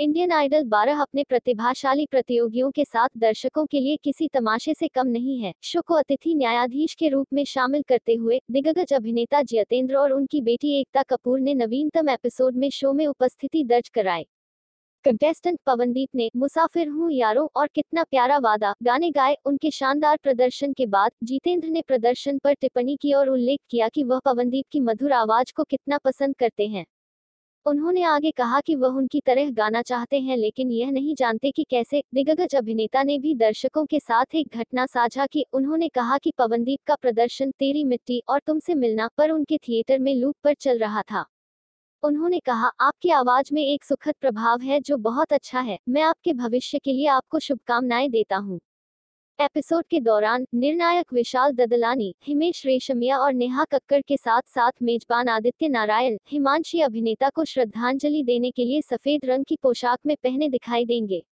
Indian idol 12 अपने प्रतिभाशाली प्रतियोगियों के साथ दर्शकों के लिए किसी तमाशे से कम नहीं है। शो को अतिथि न्यायाधीश के रूप में शामिल करते हुए दिग्गज अभिनेता जितेंद्र और उनकी बेटी एकता कपूर ने नवीनतम एपिसोड में शो में उपस्थिति दर्ज कराई। कंटेस्टेंट पवनदीप ने, मुसाफिर हूँ यारों, और कितना प्यारा वादा। गाने गाए उनके शानदार प्रदर्शन के बाद जितेंद्र ने प्रदर्शन पर टिप्पणी की और उल्लेख किया कि वह पवनदीप की मधुर आवाज़ को कितना पसंद करते हैं। उन्होंने आगे कहा कि वह उनकी तरह गाना चाहते हैं, लेकिन यह नहीं जानते कि कैसे। दिग्गज अभिनेता ने भी दर्शकों के साथ एक घटना साझा की। उन्होंने कहा कि पवनदीप का प्रदर्शन तेरी मिट्टी और तुमसे मिलना पर उनके थिएटर में लूप पर चल रहा था। उन्होंने कहा, आपकी आवाज़ में एक सुखद प्रभाव है जो बहुत अच्छा है। मैं आपके भविष्य के लिए आपको शुभकामनाएँ देता हूँ। एपिसोड के दौरान निर्णायक विशाल ददलानी, हिमेश रेशमिया और नेहा कक्कर के साथ साथ मेजबान आदित्य नारायण, हिमांशी अभिनेता को श्रद्धांजलि देने के लिए सफ़ेद रंग की पोशाक में पहने दिखाई देंगे।